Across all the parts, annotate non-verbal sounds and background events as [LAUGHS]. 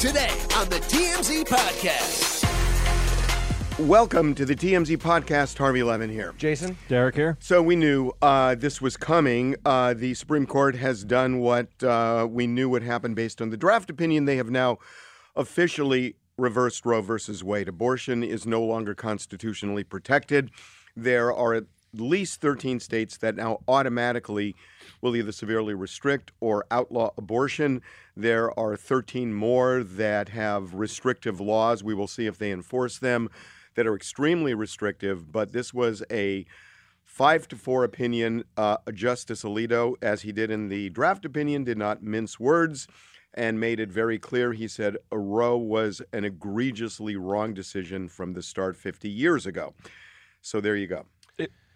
Today on the TMZ Podcast. Welcome to the TMZ podcast. Harvey Levin here. Jason? Derek here. So we knew uh, this was coming. Uh, the Supreme Court has done what uh, we knew would happen based on the draft opinion. They have now officially reversed Roe versus Wade. Abortion is no longer constitutionally protected. There are at least 13 states that now automatically will either severely restrict or outlaw abortion. There are 13 more that have restrictive laws. We will see if they enforce them that are extremely restrictive, but this was a five to four opinion. Uh, Justice Alito, as he did in the draft opinion, did not mince words and made it very clear. He said Roe was an egregiously wrong decision from the start 50 years ago. So there you go.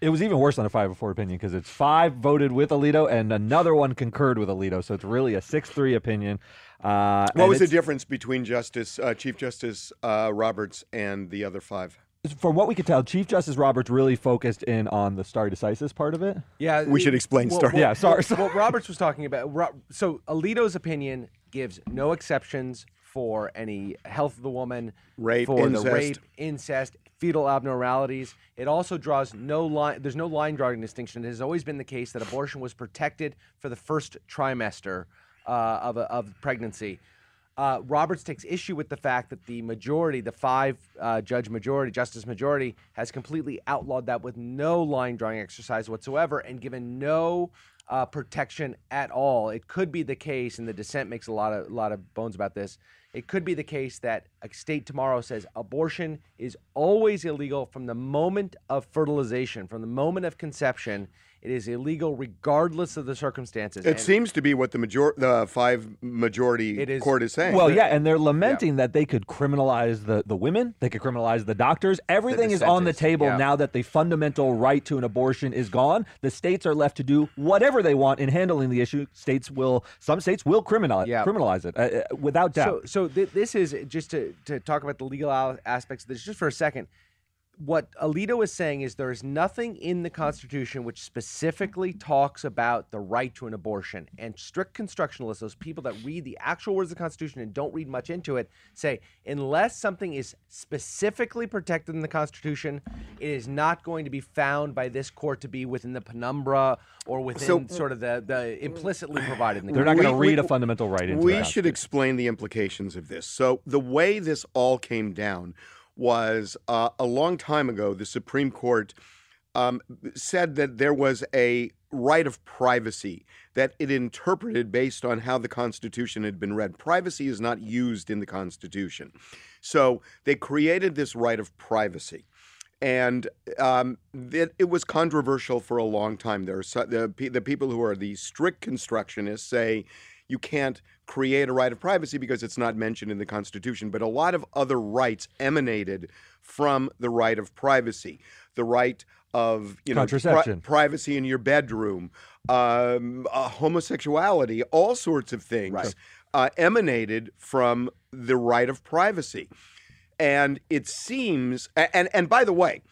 It, it was even worse than a five or four opinion because it's five voted with Alito and another one concurred with Alito. So it's really a six-three opinion. Uh, What was the difference between Justice uh, Chief Justice uh, Roberts and the other five? From what we could tell, Chief Justice Roberts really focused in on the stare decisis part of it. Yeah, We should explain well, start- well, Yeah, sorry, What, sorry. what Roberts was talking about. So Alito's opinion gives no exceptions for any health of the woman, Rape, for incest. the rape, incest, fetal abnormalities. It also draws no line. There's no line drawing distinction. It has always been the case that abortion was protected for the first trimester uh, of a, of pregnancy. Uh, Roberts takes issue with the fact that the majority, the five uh, judge majority, justice majority, has completely outlawed that with no line drawing exercise whatsoever and given no uh, protection at all. It could be the case, and the dissent makes a lot of lot of bones about this. It could be the case that a state tomorrow says abortion is always illegal from the moment of fertilization, from the moment of conception. It is illegal regardless of the circumstances. It And- seems to be what the major the five majority It is- court is saying. Well, yeah, and they're lamenting that they could criminalize the, the women, they could criminalize the doctors. Everything is on the table yeah. now that the fundamental right to an abortion is gone. The states are left to do whatever they want in handling the issue. States will, some states will criminalize, Yeah. criminalize it uh, uh, without doubt. So, so th- this is just to, to talk about the legal aspects of this just for a second. What Alito is saying is there is nothing in the Constitution which specifically talks about the right to an abortion. And strict constructionalists, those people that read the actual words of the Constitution and don't read much into it, say unless something is specifically protected in the Constitution, it is not going to be found by this court to be within the penumbra or within sort of the, the implicitly provided in the they're not going to read we- a fundamental right into it. we should explain the implications of this. So the way this all came down was uh, a long time ago. The Supreme Court um, said that there was a right of privacy that it interpreted based on how the Constitution had been read. Privacy is not used in the Constitution, so they created this right of privacy. and um, it, it was controversial for a long time. There so, the, the people who are the strict constructionists say you can't create a right of privacy because it's not mentioned in the Constitution. But a lot of other rights emanated from the right of privacy, the right of you know pri- privacy in your bedroom, um, uh, homosexuality, all sorts of things Right. uh, emanated from the right of privacy. And it seems, and and by the way,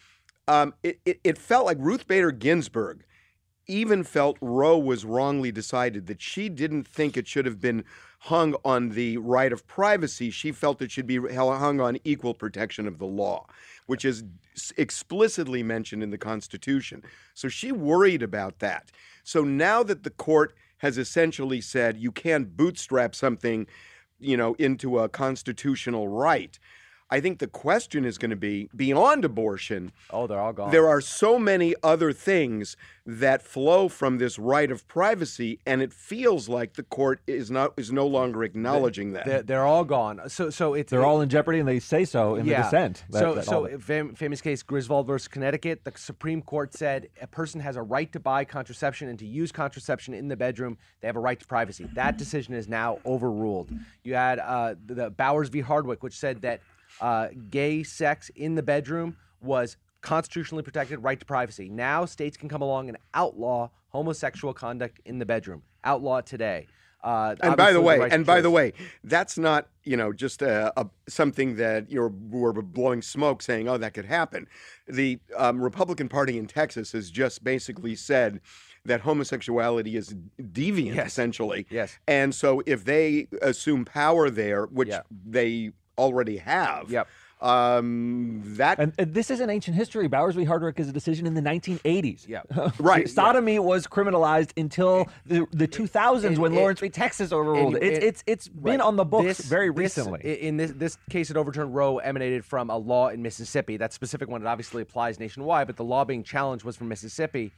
um, it, it, it felt like Ruth Bader Ginsburg even felt Roe was wrongly decided, that she didn't think it should have been hung on the right of privacy. She felt it should be hung on equal protection of the law, which is explicitly mentioned in the Constitution. So she worried about that. So now that the court has essentially said you can't bootstrap something, you know, into a constitutional right, I think the question is going to be beyond abortion. Oh, they're all gone. There are so many other things that flow from this right of privacy, and it feels like the court is not is no longer acknowledging that. They're, they're all gone. So so it's They're all in jeopardy, and they say so in the dissent. that- so that so fam- famous case Griswold versus Connecticut. The Supreme Court said a person has a right to buy contraception and to use contraception in the bedroom. They have a right to privacy. That decision is now overruled. You had uh, the, the Bowers v. Hardwick, which said that uh, gay sex in the bedroom was constitutionally protected right to privacy. Now states can come along and outlaw homosexual conduct in the bedroom. Outlaw it today. Uh, and by the way, right to and by the way, that's not you know just a, a something that you're we're blowing smoke saying, oh, that could happen. The um, Republican Party in Texas has just basically said that homosexuality is deviant, Yes. essentially. Yes. And so if they assume power there, which Yeah. they already have, Yep. um, that And, and this isn't ancient history. Bowers v. Hardwick is a decision in the 1980s. Yeah. [LAUGHS] [LAUGHS] Right, yeah. Sodomy was criminalized until the, the 2000s when it- Lawrence v. Texas overruled and it. It's it- it's it's been Right. on the books This- very recently. i- in this this case, it overturned Roe emanated from a law in Mississippi. That specific one, it obviously applies nationwide, but the law being challenged was from Mississippi.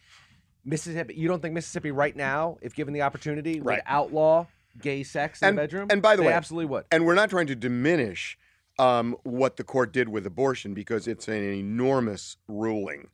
Mississippi, you don't think Mississippi right now, if given the opportunity, would outlaw gay sex in And- the bedroom? and by the They way- absolutely would. and we're not trying to diminish um, what the court did with abortion because it's an enormous ruling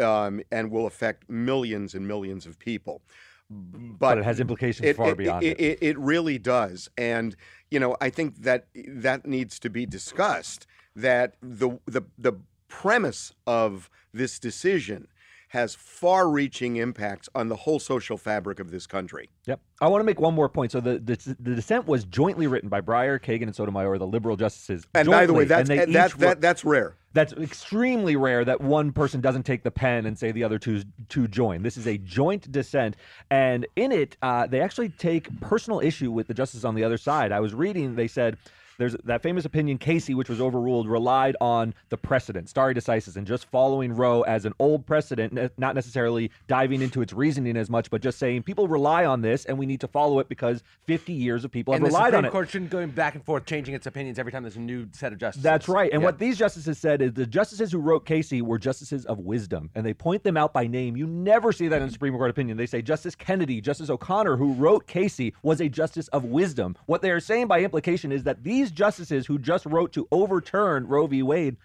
um, and will affect millions and millions of people. But, but it has implications far beyond it, it. it. It really does, and you know, I think that that needs to be discussed. That the the the premise of this decision has far-reaching impacts on the whole social fabric of this country. Yep. I want to make one more point. So the, the the dissent was jointly written by Breyer, Kagan, and Sotomayor, the liberal justices. And by the way, that's and that, that, that's rare. That's extremely rare that one person doesn't take the pen and say the other two two join. This is a joint dissent, and in it, uh, they actually take personal issue with the justices on the other side. I was reading; they said there's that famous opinion Casey, which was overruled, relied on the precedent, stare decisis, and just following Roe as an old precedent, not necessarily diving into its reasoning as much, but just saying people rely on this and we need to follow it because 50 years of people have the relied on it. Court shouldn't go back and forth changing its opinions every time there's a new set of justices. That's right. And Yeah. what these justices said is the justices who wrote Casey were justices of wisdom, and they point them out by name. You never see that in Supreme Court opinion. They say Justice Kennedy, Justice O'Connor, who wrote Casey, was a justice of wisdom. What they are saying by implication is that these justices who just wrote to overturn Roe v. Wade.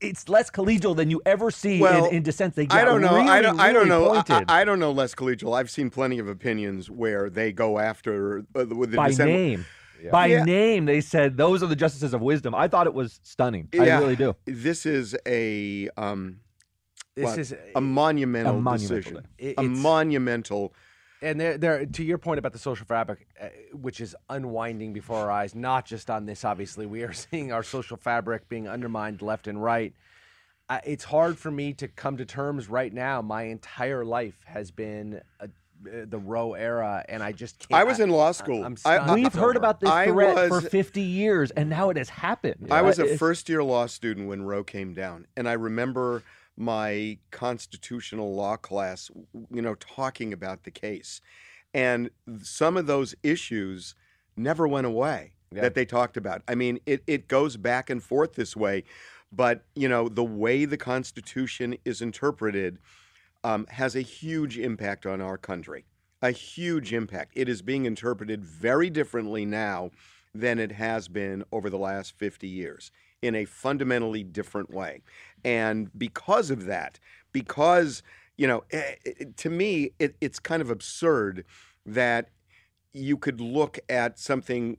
It's less collegial than you ever see Well, in, in dissents. They get I don't know. Really, I don't. I don't really know. I, Pointed I don't know less collegial. I've seen plenty of opinions where they go after uh, with the by dissent- name. By Yeah. name, they said those are the justices of wisdom. I thought it was stunning. I really do. This is a um, This what? is a monumental, A monumental decision. It- a monumental. And there, there, to your point about the social fabric, uh, which is unwinding before our eyes, not just on this. Obviously, we are [LAUGHS] seeing our social fabric being undermined left and right. Uh, it's hard for me to come to terms right now. My entire life has been a, uh, the Roe era, and I just can't. I was in law school. I'm I- stunned I- We've heard about this I threat was- for 50 years, and now it has happened. I was a first year law student when Roe came down, and I remember my constitutional law class, you know, talking about the case, and some of those issues never went away Yeah. that they talked about. I mean, it it goes back and forth this way, but you know, the way the Constitution is interpreted um, has a huge impact on our country. A huge impact. It is being interpreted very differently now than it has been over the last 50 years in a fundamentally different way. And because of that, because, you know, eh, eh, to me, it, it's kind of absurd that you could look at something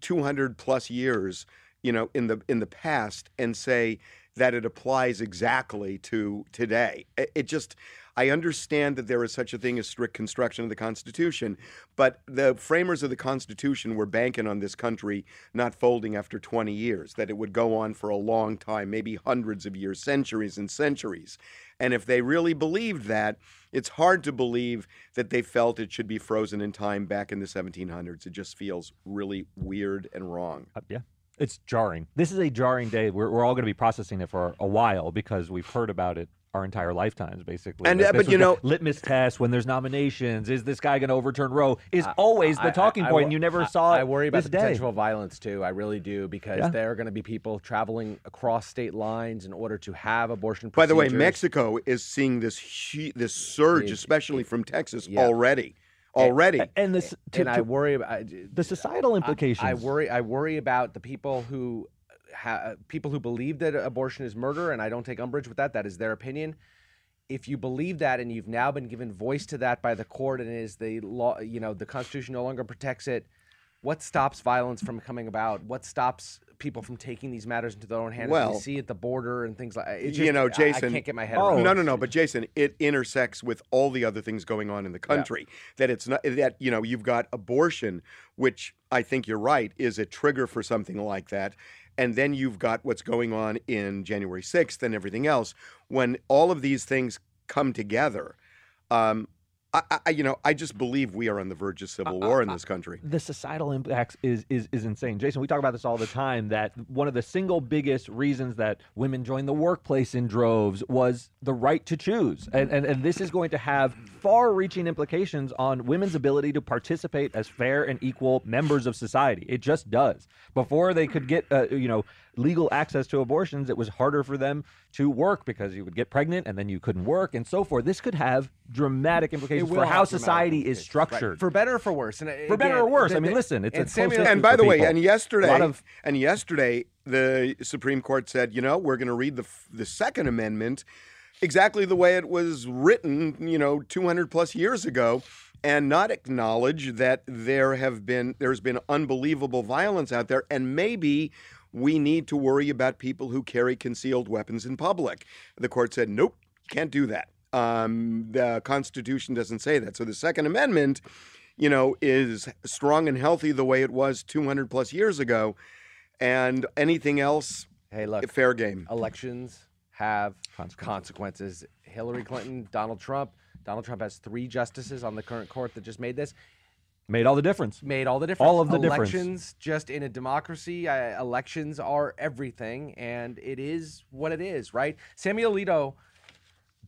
200 plus years, you know, in the in the past and say that it applies exactly to today. It, it just I understand that there is such a thing as strict construction of the Constitution, but the framers of the Constitution were banking on this country not folding after 20 years, that it would go on for a long time, maybe hundreds of years, centuries and centuries. And if they really believed that, it's hard to believe that they felt it should be frozen in time back in the 1700s. It just feels really weird and wrong. Uh, yeah. It's jarring. This is a jarring day. We're, we're all going to be processing it for a while because we've heard about it our entire lifetimes, basically. And, Like, uh, but you know- litmus test when there's nominations. Is this guy going to overturn Roe? Is always the talking I- I point. wo- and you never I- saw it. I worry about this the day. potential violence too. I really do because Yeah. there are going to be people traveling across state lines in order to have abortion. Procedures. By the way. Mexico is seeing this hu- this surge, It- especially from Texas, yeah. already. Already. And this, to, and I worry about the societal implications. I, worry. I worry about the people who, ha, uh, people who believe that abortion is murder, and I don't take umbrage with that. That is their opinion. If you believe that, and you've now been given voice to that by the court, and is the law, you know, the Constitution no longer protects it. What stops violence from coming about? What stops people from taking these matters into their own hands? Well- we see at the border and things like it's You just- know, I- I can't get my head Oh, around. no, no, no. But Jason, it intersects with all the other things going on in the country. That it's not that you know you've got abortion, which I think you're right is a trigger for something like that, and then you've got what's going on in January 6th and everything else. When all of these things come together, um, I, I, you know, I just believe we are on the verge of civil uh, uh, war in uh, this country. the societal impacts is, is is insane. Jason, we talk about this all the time that one of the single biggest reasons that women joined the workplace in droves was the right to choose. And and, and this is going to have far-reaching implications on women's ability to participate as fair and equal members of society. It just does. Before they could get uh, you know legal access to abortions, it was harder for them to work because you would get pregnant and then you couldn't work and so forth. This could have dramatic implications for how society is implications, right. structured. for better or for worse. And uh, For better again, or worse. I the- mean, listen, it's a and close Samuel, history And by for the way, people. and yesterday, of- and yesterday, the Supreme Court said, you know, we're going to read the the Second Amendment exactly the way it was written, you know, 200 plus years ago, and not acknowledge that there have been there's been unbelievable violence out there, and maybe. We need to worry about people who carry concealed weapons in public. The court said, nope, can't do that. Um, the Constitution doesn't say that. So the Second Amendment, you know, is strong and healthy the way it was 200 plus years ago, and anything else, Hey, look, fair game. elections have Consequences. consequences. Hillary Clinton, Donald Trump. Donald Trump has three justices on the current court that just made this. Made all the difference. Made all the difference. All of the difference. elections, just in a democracy, uh, elections are everything, and it is what it is, right? Samuel Alito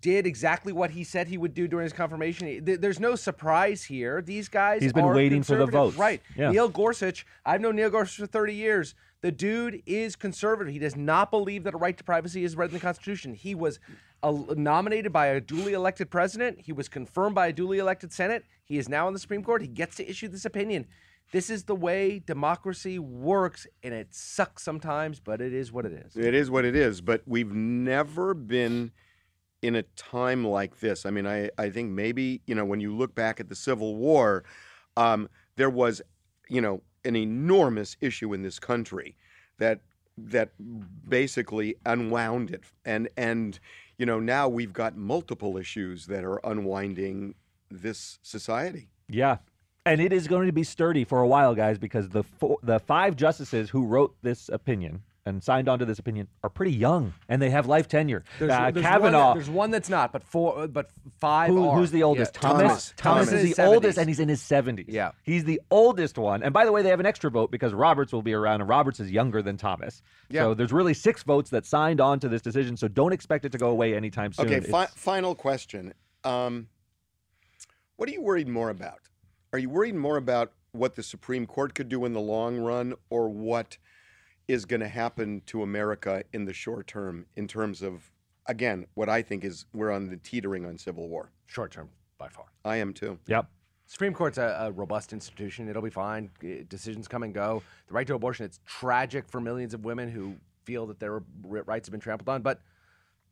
did exactly what he said he would do during his confirmation. There's no surprise here. These guys He's been waiting for the votes. Right. Yeah. Neil Gorsuch, I've known Neil Gorsuch for 30 years. The dude is conservative. He does not believe that a right to privacy is read in the Constitution. He was nominated by a duly elected president. He was confirmed by a duly elected Senate. He is now in the Supreme Court. He gets to issue this opinion. This is the way democracy works, and it sucks sometimes, but it is what it is. It is what it is, but we've never been in a time like this. I mean, I, I think maybe, you know, when you look back at the Civil War, um, there was, you know, an enormous issue in this country that that basically unwound it. And and you know, now we've got multiple issues that are unwinding this society. Yeah. And it is going to be sturdy for a while, guys, because the four, the five justices who wrote this opinion and signed on to this opinion are pretty young, and they have life tenure. There's, uh, there's one that- there's one that's not, but four, but five who, are. who's the oldest? Yeah. Thomas. Thomas. Thomas Thomas is is the 70s. oldest, and he's in his 70s. Yeah. He's the oldest one. And by the way, they have an extra vote because Roberts will be around, and Roberts is younger than Thomas. Yeah. So there's really six votes that signed on to this decision. So don't expect it to go away anytime soon. Okay, fi- final question. Um, what are you worried more about? Are you worried more about what the Supreme Court could do in the long run or what is going to happen to America in the short term in terms of, again, what I think is we're on the teetering on civil war? Short term, by far. I am too. Yep. Supreme Court's a, a robust institution. It'll be fine. Decisions come and go. The right to abortion, it's tragic for millions of women who feel that their rights have been trampled on, but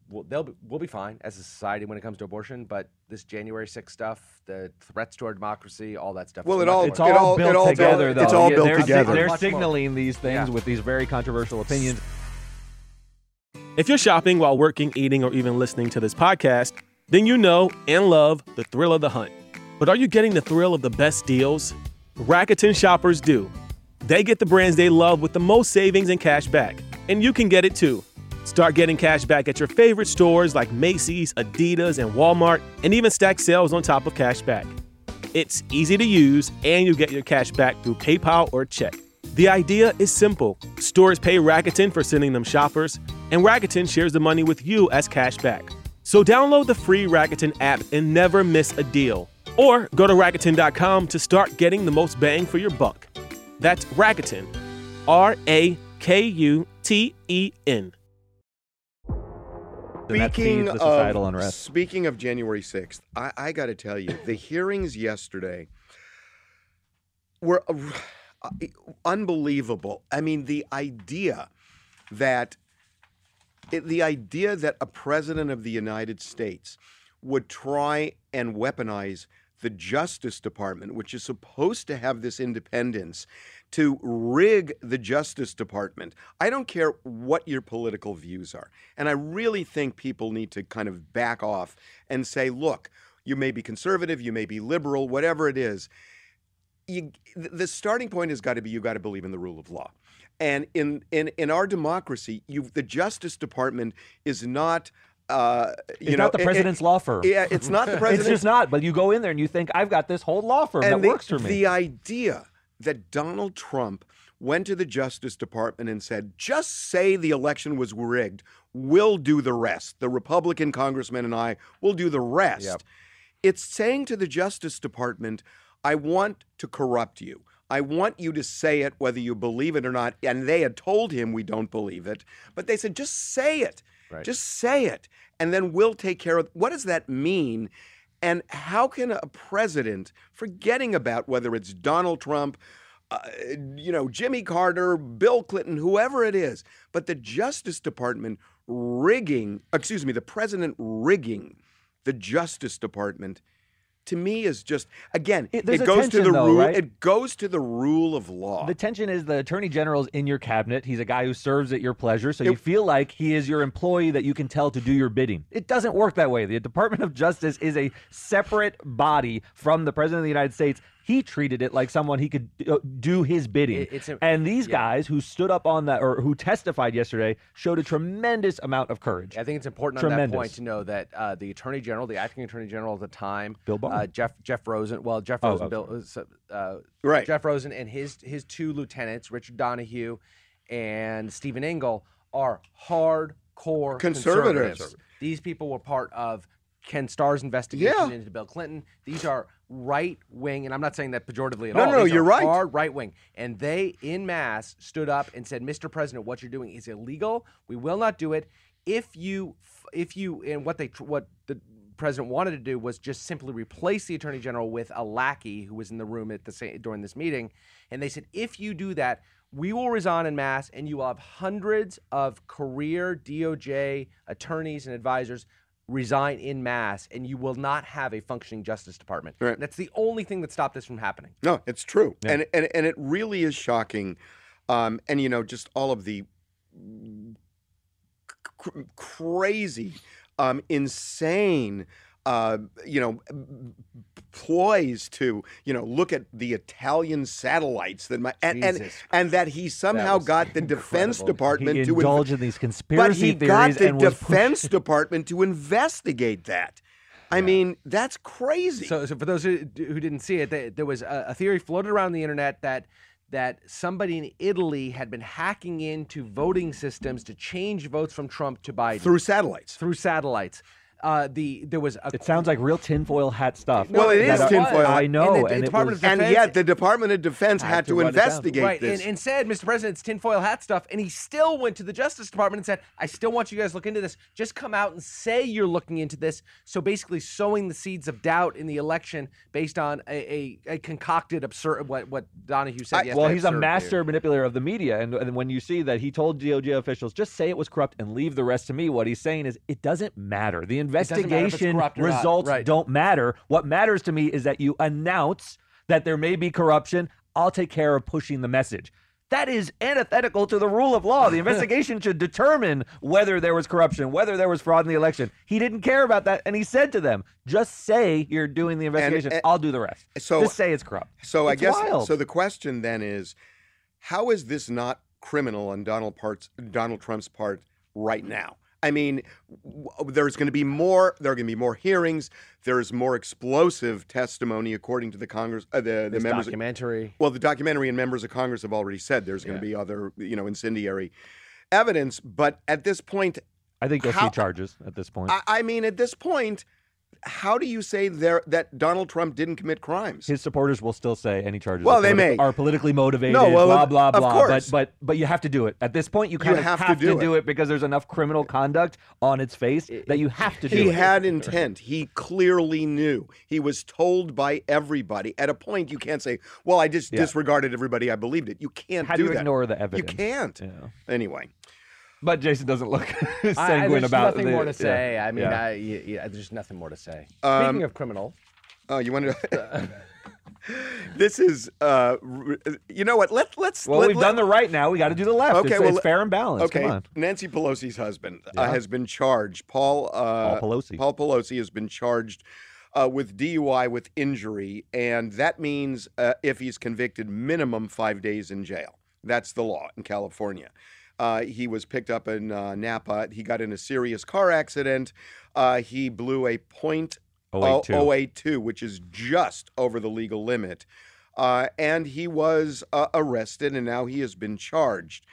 we'll, they'll be, we'll be fine as a society when it comes to abortion. But this January 6th stuff, the threats to our democracy, all that stuff. Well, it all- more- It's It all all- it built all together, built- though. it's all Yeah, built they're, together. They're Much more. signaling these things Yeah. with these very controversial opinions. If you're shopping while working, eating, or even listening to this podcast, then you know and love the thrill of the hunt. But are you getting the thrill of the best deals? Rakuten shoppers do. They get the brands they love with the most savings and cash back. And you can get it too. Start getting cash back at your favorite stores like Macy's, Adidas, and Walmart, and even stack sales on top of cash back. It's easy to use, and you get your cash back through PayPal or check. The idea is simple stores pay Rakuten for sending them shoppers, and Rakuten shares the money with you as cash back. So download the free Rakuten app and never miss a deal. Or go to Rakuten.com to start getting the most bang for your buck. That's Rakuten. R A K U T E N. Speaking feeds the societal of, unrest. Speaking of January 6th, I, I got to tell you, the hearings yesterday were uh, unbelievable. I mean, the idea that it, the idea that a president of the United States would try and weaponize the Justice Department, which is supposed to have this independence, to rig the Justice Department. I don't care what your political views are. And I really think people need to kind of back off and say, look, you may be conservative, you may be liberal, whatever it is. You, the starting point has got to be you got to believe in the rule of law. And in, in, in our democracy, the Justice Department is not uh, you It's know, not the it- it- president's law firm. Yeah, it's not the president's. [LAUGHS] It's just not. But you go in there and you think, I've got this whole law firm that the, works for me. the idea that Donald Trump went to the Justice Department and said, just say the election was rigged, we'll do the rest. The Republican congressman and I will do the rest. Yep. It's saying to the Justice Department, I want to corrupt you. I want you to say it whether you believe it or not. And they had told him we don't believe it, but they said, just say it. Right. Just say it. And then we'll take care of it. What does that mean? And how can a president, forgetting about whether it's Donald Trump, uh, you know, Jimmy Carter, Bill Clinton, whoever it is, but the Justice Department rigging, excuse me, the president rigging the Justice Department, to me is just again, It- it, goes to the though, rule. right? It goes to the rule of law. The tension is the attorney general's in your cabinet. He's a guy who serves at your pleasure, so you feel like he is your employee that you can tell to do your bidding. It doesn't work that way. The Department of Justice is a separate body from the president of the United States. He treated it like someone he could uh, do his bidding. It- it's a- and these yeah. guys who stood up on that or who testified yesterday showed a tremendous amount of courage. I think it's important on that point to know that uh, the attorney general, the acting attorney general at the time, Bill Barr. uh, Jeff Jeff Rosen, well Jeff Oh, Rosen, okay. Bill, uh, uh, Right. Jeff Rosen and his his two lieutenants, Richard Donoghue and Steven Engel, are hardcore Conservatives. These people were part of Ken Starr's investigation Yeah. into Bill Clinton. These are right wing, and I'm not saying that pejoratively at No, all. no, These you're right. Hard right wing, and they in mass stood up and said, "Mr. President, what you're doing is illegal. We will not do it. If you, if you, and what they, what the president wanted to do was just simply replace the attorney general with a lackey who was in the room at the same during this meeting, and they said, if you do that." We will resign in mass, and you will have hundreds of career DOJ attorneys and advisors resign in mass, and you will not have a functioning Justice Department. Right. That's the only thing that stopped this from happening. No, it's true, and and and it really is shocking, um, and you know, just all of the cr- crazy, um, insane, uh, you know, ploys to you know look at the Italian satellites that my and and, and that he somehow was got the Defense. Department he to inv- in these but he theories got the and was Defense Department to investigate that. I mean, that's crazy. So, so for those who, who didn't see it, there, there was a, a theory floated around the internet that that somebody in Italy had been hacking into voting systems to change votes from Trump to Biden through satellites. through satellites. Uh, the there was a It sounds like real tinfoil hat stuff. Well, it is That tinfoil. I know, And the and, it was- of And yet, the Department of Defense Had had to to run it down. investigate right, this. and, and said, Mr. President, it's tinfoil hat stuff, and he still went to the Justice Department and said, I still want you guys to look into this. Just come out and say you're looking into this. So basically, sowing the seeds of doubt in the election based on a, a, a concocted absurd what what Donoghue said. yesterday, well, he's a master theory. manipulator of the media, and, and when you see that he told DOJ officials just say it was corrupt and leave the rest to me, what he's saying is it doesn't matter. The doesn't matter if it's investigation corrupt or not, results right. don't matter. What matters to me is that you announce that there may be corruption. I'll take care of pushing the message. That is antithetical to the rule of law. The [LAUGHS] investigation should determine whether there was corruption, whether there was fraud in the election. He didn't care about that, and he said to them, "Just say you're doing the investigation. and- I'll do the rest. so- just say it's corrupt." so I It's guess wild. so. The question then is, how is this not criminal on Donald parts Donald Trump's part right now? I mean, w- there's going to be more. There are going to be more hearings. There's more explosive testimony, according to the Congress, uh, the the members. Of, documentary. well, the documentary and members of Congress have already said there's going to be other, you know, incendiary evidence. But at this point, I think you'll How- see charges at this point. I, I mean, at this point, how do you say there that Donald Trump didn't commit crimes? His supporters will still say any charges Well, are they politi- may. are politically motivated. No, well, blah of- blah of blah. course. But but but you have to do it at this point. You kind of have have, to do it. it because there's enough criminal conduct on its face that you have to do He it. He had intent. He clearly knew. He was told by everybody. At a point, you can't say, "Well, I just Yeah. disregarded everybody. I believed it." You can't How do do you that. ignore the evidence. You can't. Yeah. Anyway, But Jason doesn't look [LAUGHS] I, I, sanguine there's about nothing the, more to yeah. say. I mean, Yeah. I, yeah, yeah, there's nothing more to say. Um, Speaking of criminal, oh, you want to? [LAUGHS] this is, uh, you know what? Let let's. well, let, we've let- done the right now. We got to do the left. Okay, it's, well, it's fair and balanced. Okay, Come on. Nancy Pelosi's husband uh, has been charged. Paul uh, Paul Pelosi. Paul Pelosi has been charged uh, with DUI with injury, and that means uh, if he's convicted, minimum five days in jail. That's the law in California. Uh, he was picked up in uh, Napa. He got in a serious car accident. Uh, he blew a point Oh, 082. 082, which is just over the legal limit. Uh, and he was uh, arrested, and now he has been charged.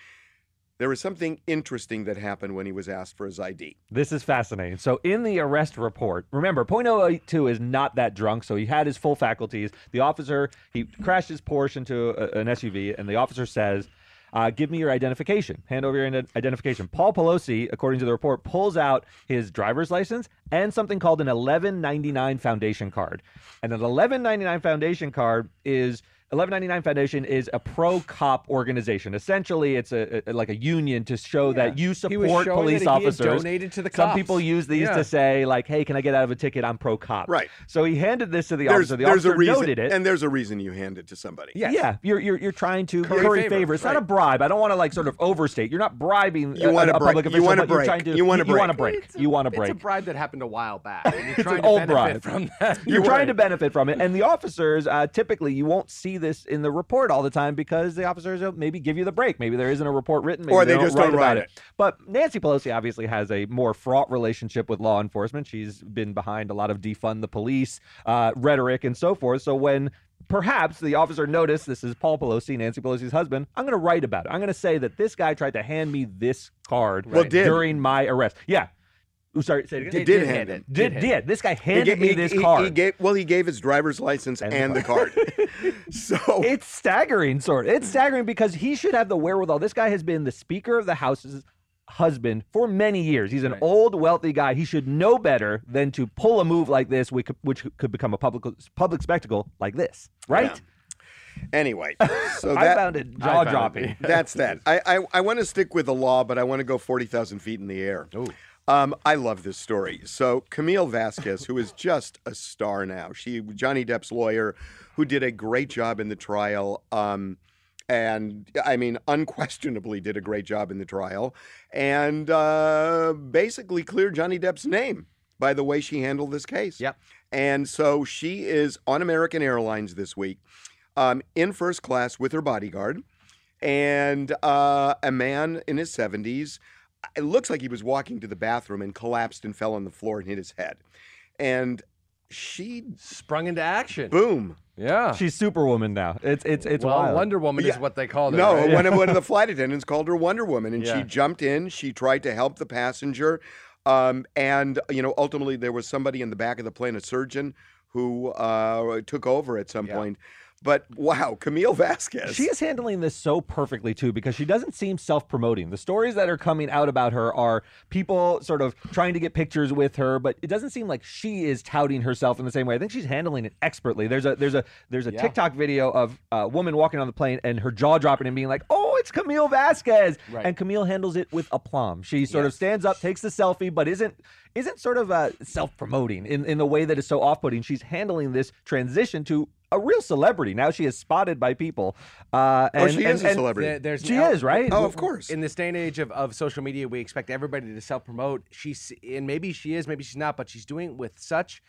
There was something interesting that happened when he was asked for his ID. This is fascinating. So, in the arrest report, remember, .082 is not that drunk, so he had his full faculties. The officer, he crashed his Porsche into a, an SUV, and the officer says, uh, Give me your identification. Hand over your ident- identification. Paul Pelosi, according to the report, pulls out his driver's license and something called an 1199 foundation card. And an 1199 foundation card is 1199 Foundation is a pro cop organization. Essentially, it's a, a- like a union to show that you He support was police that he had officers. donated to the Some people use these Yeah. to say like, "Hey, can I get out of a ticket? I'm pro cop." Right. So he handed this to the There's, officer. The there's officer a reason, noted it. and there's a reason you hand it to somebody. Yeah, Yeah, you're, you're you're trying to Curry curry, favor, favor. It's not a bribe. I don't want to like sort of overstate. You're not bribing You a, wanna a break- public you wanna but you're break. You wanna You want to break. break. You want to break. It's a bribe that happened a while back. And you're It's trying an to old benefit bribe. from that. You're trying to benefit from it, and the officers uh, typically you won't see this in the report all the time because the officers will maybe give you the break. Maybe there isn't a report written, maybe Or they don't just don't write about write it. But Nancy Pelosi obviously has a more fraught relationship with law enforcement. She's been behind a lot of defund the police uh, rhetoric and so forth. So when perhaps the officer noticed this is Paul Pelosi, Nancy Pelosi's husband, I'm going to write about it. I'm going to say that this guy tried to hand me this card Well, during my arrest. Yeah. Ooh, sorry, say it again. Did, Did hand hand it. it. Did, Did did. This guy He handed ga- me he- this he- card. He gave, well, he gave his driver's license And and, the the card. [LAUGHS] [LAUGHS] so it's staggering, sort of. It's staggering because he should have the wherewithal. This guy has been the Speaker of the House's husband for many years. He's an old, wealthy guy. He should know better than to pull a move like this, which could, which could become a public public spectacle like this, right? anyway, [LAUGHS] so I that, found it jaw dropping. that's that. I, I, I want to stick with the law, but I want to go 40,000 feet in the air. Um, I love this story. So Camille Vasquez, who is just a star now, she Johnny Depp's lawyer, who did a great job in the trial. Um, and I mean, unquestionably did a great job in the trial, and uh, basically cleared Johnny Depp's name by the way she handled this case. Yep. And so she is on American Airlines this week, um, in first class with her bodyguard, and uh, a man in his 70s. It looks like he was walking to the bathroom and collapsed and fell on the floor and hit his head. And she, Sprung into action. boom. Yeah. She's Superwoman now. It's it's it's well, wild. Wonder Woman Yeah. is what they called her. No, right? one, of, one of the [LAUGHS] flight attendants called her Wonder Woman, and Yeah. she jumped in. She tried to help the passenger, um, and you know, ultimately there was somebody in the back of the plane, a surgeon, who uh, took over at some Yeah. point. But wow, Camille Vasquez. She is handling this so perfectly too because she doesn't seem self-promoting. The stories that are coming out about her are people sort of trying to get pictures with her, but it doesn't seem like she is touting herself in the same way. I think she's handling it expertly. There's a there's a there's a Yeah. TikTok video of a woman walking on the plane and her jaw dropping and being like, "Oh, it's Camille Vasquez," Right. and Camille handles it with aplomb. She sort of stands up, takes the selfie, but isn't isn't sort of uh, self-promoting in in the way that is so off-putting. She's handling this transition to a real celebrity. Now she is spotted by people. Uh, oh, and, she and- is a celebrity. There- there's She no- is, right? Oh, of course. In this day and age of, of social media, we expect everybody to self promote. She's and maybe she is, maybe she's not, but she's doing it with such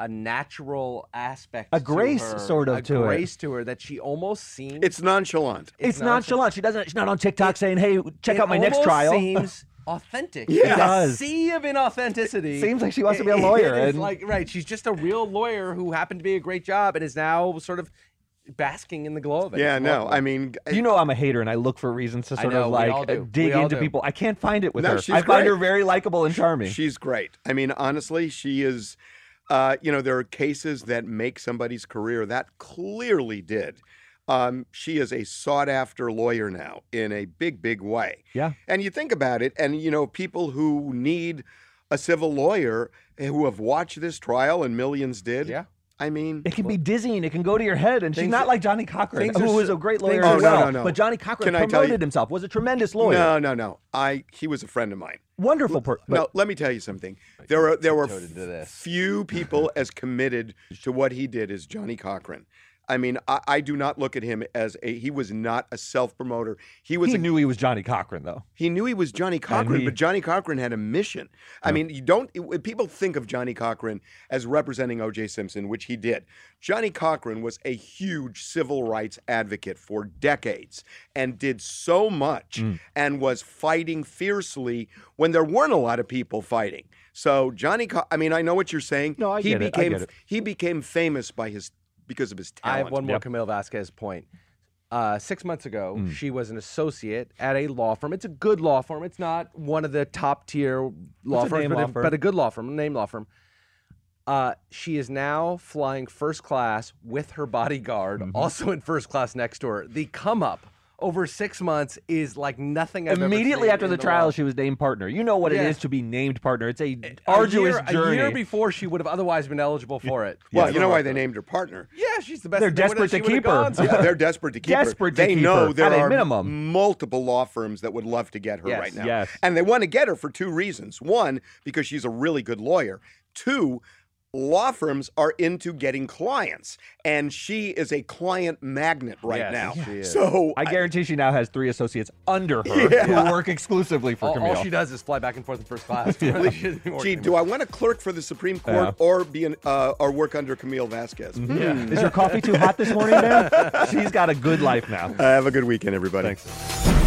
a natural aspect, A to grace her, sort of a to it. grace to her that she almost seems. it's nonchalant. It's, not- nonchalant. She doesn't. She's not on TikTok saying, "Hey, check out my next trial." Seems [LAUGHS] authentic. Yeah. It It's a does. sea of inauthenticity. Seems like she wants to be a It- lawyer, It is and- like right. She's just a real lawyer who happened to be a great job and is now sort of basking in the glow of it. Yeah, no. I mean, you know I'm a hater, and I look for reasons to sort know, of like all uh, do. dig into do. people. I can't find it with No, her. she's I find her very likable and charming. She's great. I mean, honestly, she is. Uh, you know, there are cases that make somebody's career. That clearly did. Um, she is a sought after lawyer now in a big, big way. Yeah. And you think about it, and you know, people who need a civil lawyer who have watched this trial, and millions did. Yeah. I mean, It can be dizzying. It can go to your head, and she's not like Johnnie Cochran, who was a great lawyer are- as Oh, no, well. no, no. But Johnnie Cochran Can I promoted you- himself. Was a tremendous lawyer. no, no, no. I he was a friend of mine. Wonderful. Per- but no, let me tell you something. There are there were tiptoed few people as committed to what he did as Johnnie Cochran. I mean, I, I do not look at him as a. He was not a self promoter. He was. he a, knew he was Johnnie Cochran, though. he knew he was Johnnie Cochran, he- but Johnnie Cochran had a mission. I mean, you don't. it- People think of Johnnie Cochran as representing O.J. Simpson, which he did. Johnnie Cochran was a huge civil rights advocate for decades and did so much Mm. and was fighting fiercely when there weren't a lot of people fighting. So Johnny, Co- I mean, I know what you're saying. No, I he get it, I get it. he became famous by his because of his talent. I have one more Yep. Camille Vasquez point. Uh, six months ago, Mm. she was an associate at a law firm. It's a good law firm. It's not one of the top tier law a firms, but, law a, firm. but a good law firm, a name law firm. Uh, she is now flying first class with her bodyguard, Mm-hmm. also in first class next to her. The come up over six months is like nothing I've ever Immediately seen after in the trial, world. she was named partner. You know what Yeah. it is to be named partner. It's a A arduous year, journey. A year before, she would have otherwise been eligible for it. well, As you know why they named her partner. Yeah, she's the best. They're desperate to keep her. gone. Yeah, they're desperate to keep Desperate to her. They keep know her, there at a are minimum. multiple law firms that would love to get her Yes, right now. yes. And they want to get her for two reasons. One, because she's a really good lawyer. Two, law firms are into getting clients, and she is a client magnet right Yes, now. she is. So I guarantee she now has three associates under her who work exclusively for All, Camille. all she does is fly back and forth in first class. [LAUGHS] Really, she doesn't work Gee, do I want to clerk for the Supreme Court or be an, uh, or work under Camille Vasquez? Is your coffee too hot this morning, man? [LAUGHS] She's got a good life now. Uh, have a good weekend, everybody. Thanks.